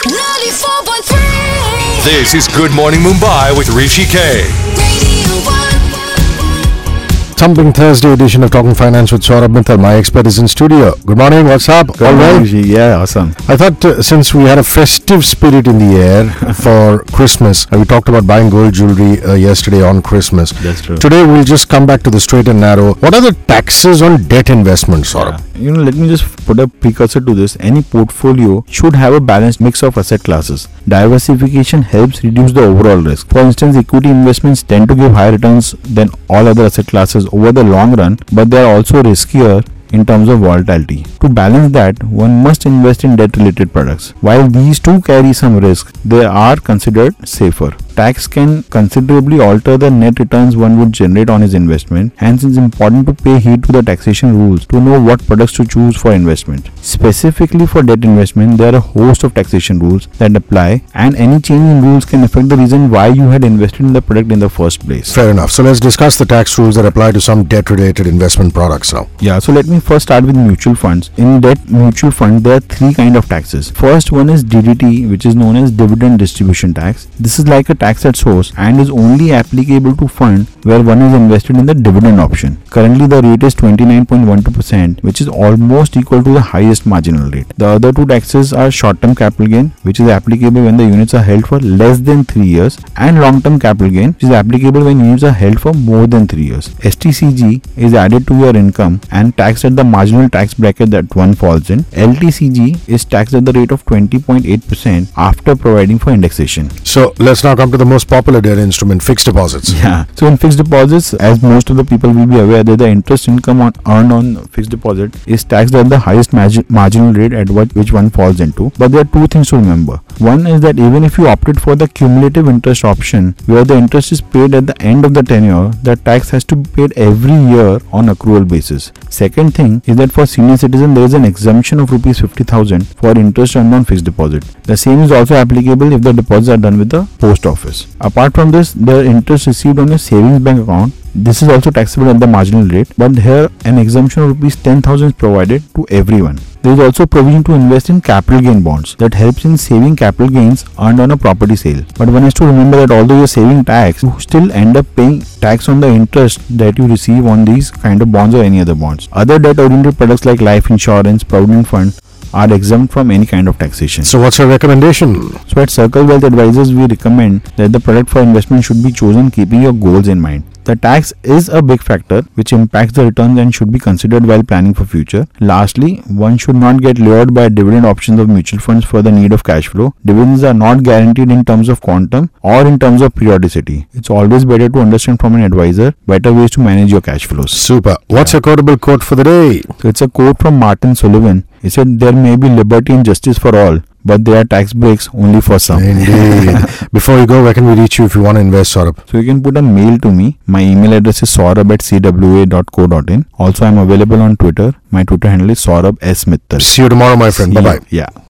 94.3 This is Good Morning Mumbai with Rishi K. Radio 1. Thumping Thursday edition of Talking Finance with Saurabh Mittal. My expert is in studio. Good morning. What's up? All well? Yeah, awesome. I thought uh, since we had a festive spirit in the air for Christmas, uh, we talked about buying gold jewelry uh, yesterday on Christmas. That's true. Today we'll just come back to the straight and narrow. What are the taxes on debt investments, Saurabh? You know, let me just put a precursor to this. Any portfolio should have a balanced mix of asset classes. Diversification helps reduce the overall risk. For instance, equity investments tend to give higher returns than all other asset classes over the long run, but they are also riskier in terms of volatility. To balance that, one must invest in debt related products. While these too carry some risk, they are considered safer. Tax can considerably alter the net returns one would generate on his investment, hence, it's important to pay heed to the taxation rules to know what products to choose for investment. Specifically for debt investment, there are a host of taxation rules that apply, and any change in rules can affect the reason why you had invested in the product in the first place. Fair enough. So let's discuss the tax rules that apply to some debt related investment products now. Yeah, so let me first start with mutual funds. In debt mutual fund, there are three kind of taxes. First one is DDT, which is known as dividend distribution tax. This is like a tax at source and is only applicable to fund where one is invested in the dividend option. Currently, the rate is 29.12%, which is almost equal to the highest marginal rate. The other two taxes are short-term capital gain, which is applicable when the units are held for less than three years, and long-term capital gain, which is applicable when units are held for more than three years. STCG is added to your income and taxed at the marginal tax bracket that one falls in. LTCG is taxed at the rate of 20.8% after providing for indexation. So let's now come to the most popular debt instrument, fixed deposits. Yeah. So in fixed deposits, as most of the people will be aware that the interest income on, earned on fixed deposit is taxed at the highest margi- marginal rate at what which one falls into. But there are two things to remember. One is that even if you opted for the cumulative interest option, where the interest is paid at the end of the tenure, the tax has to be paid every year on accrual basis. Second thing is that for senior citizen there is an exemption of rupees 50,000 for interest earned on fixed deposit. The same is also applicable if the deposits are done with the post office. Apart from this, the interest received on a savings bank account this is also taxable at the marginal rate, but here an exemption of rupees 10,000 is provided to everyone. There is also provision to invest in capital gain bonds that helps in saving capital gains earned on a property sale. But one has to remember that although you're saving tax, you still end up paying tax on the interest that you receive on these kind of bonds or any other bonds. Other debt oriented products like life insurance, provident fund are exempt from any kind of taxation. So what's your recommendation? So at Circle Wealth Advisors, we recommend that the product for investment should be chosen keeping your goals in mind. The tax is a big factor which impacts the returns and should be considered while planning for future. Lastly, one should not get lured by dividend options of mutual funds for the need of cash flow. Dividends are not guaranteed in terms of quantum or in terms of periodicity. It's always better to understand from an advisor better ways to manage your cash flows. Super. What's your quotable quote for the day? So it's a quote from Martin Sullivan. He said, There may be liberty and justice for all, but there are tax breaks only for some. Indeed. Before you go, where can we reach you if you want to invest, Saurabh? So you can put a mail to me. My email address is saurabh at cwa.co.in. Also, I'm available on Twitter. My Twitter handle is saurabh s mittal. See you tomorrow, my friend. Bye bye. Yeah.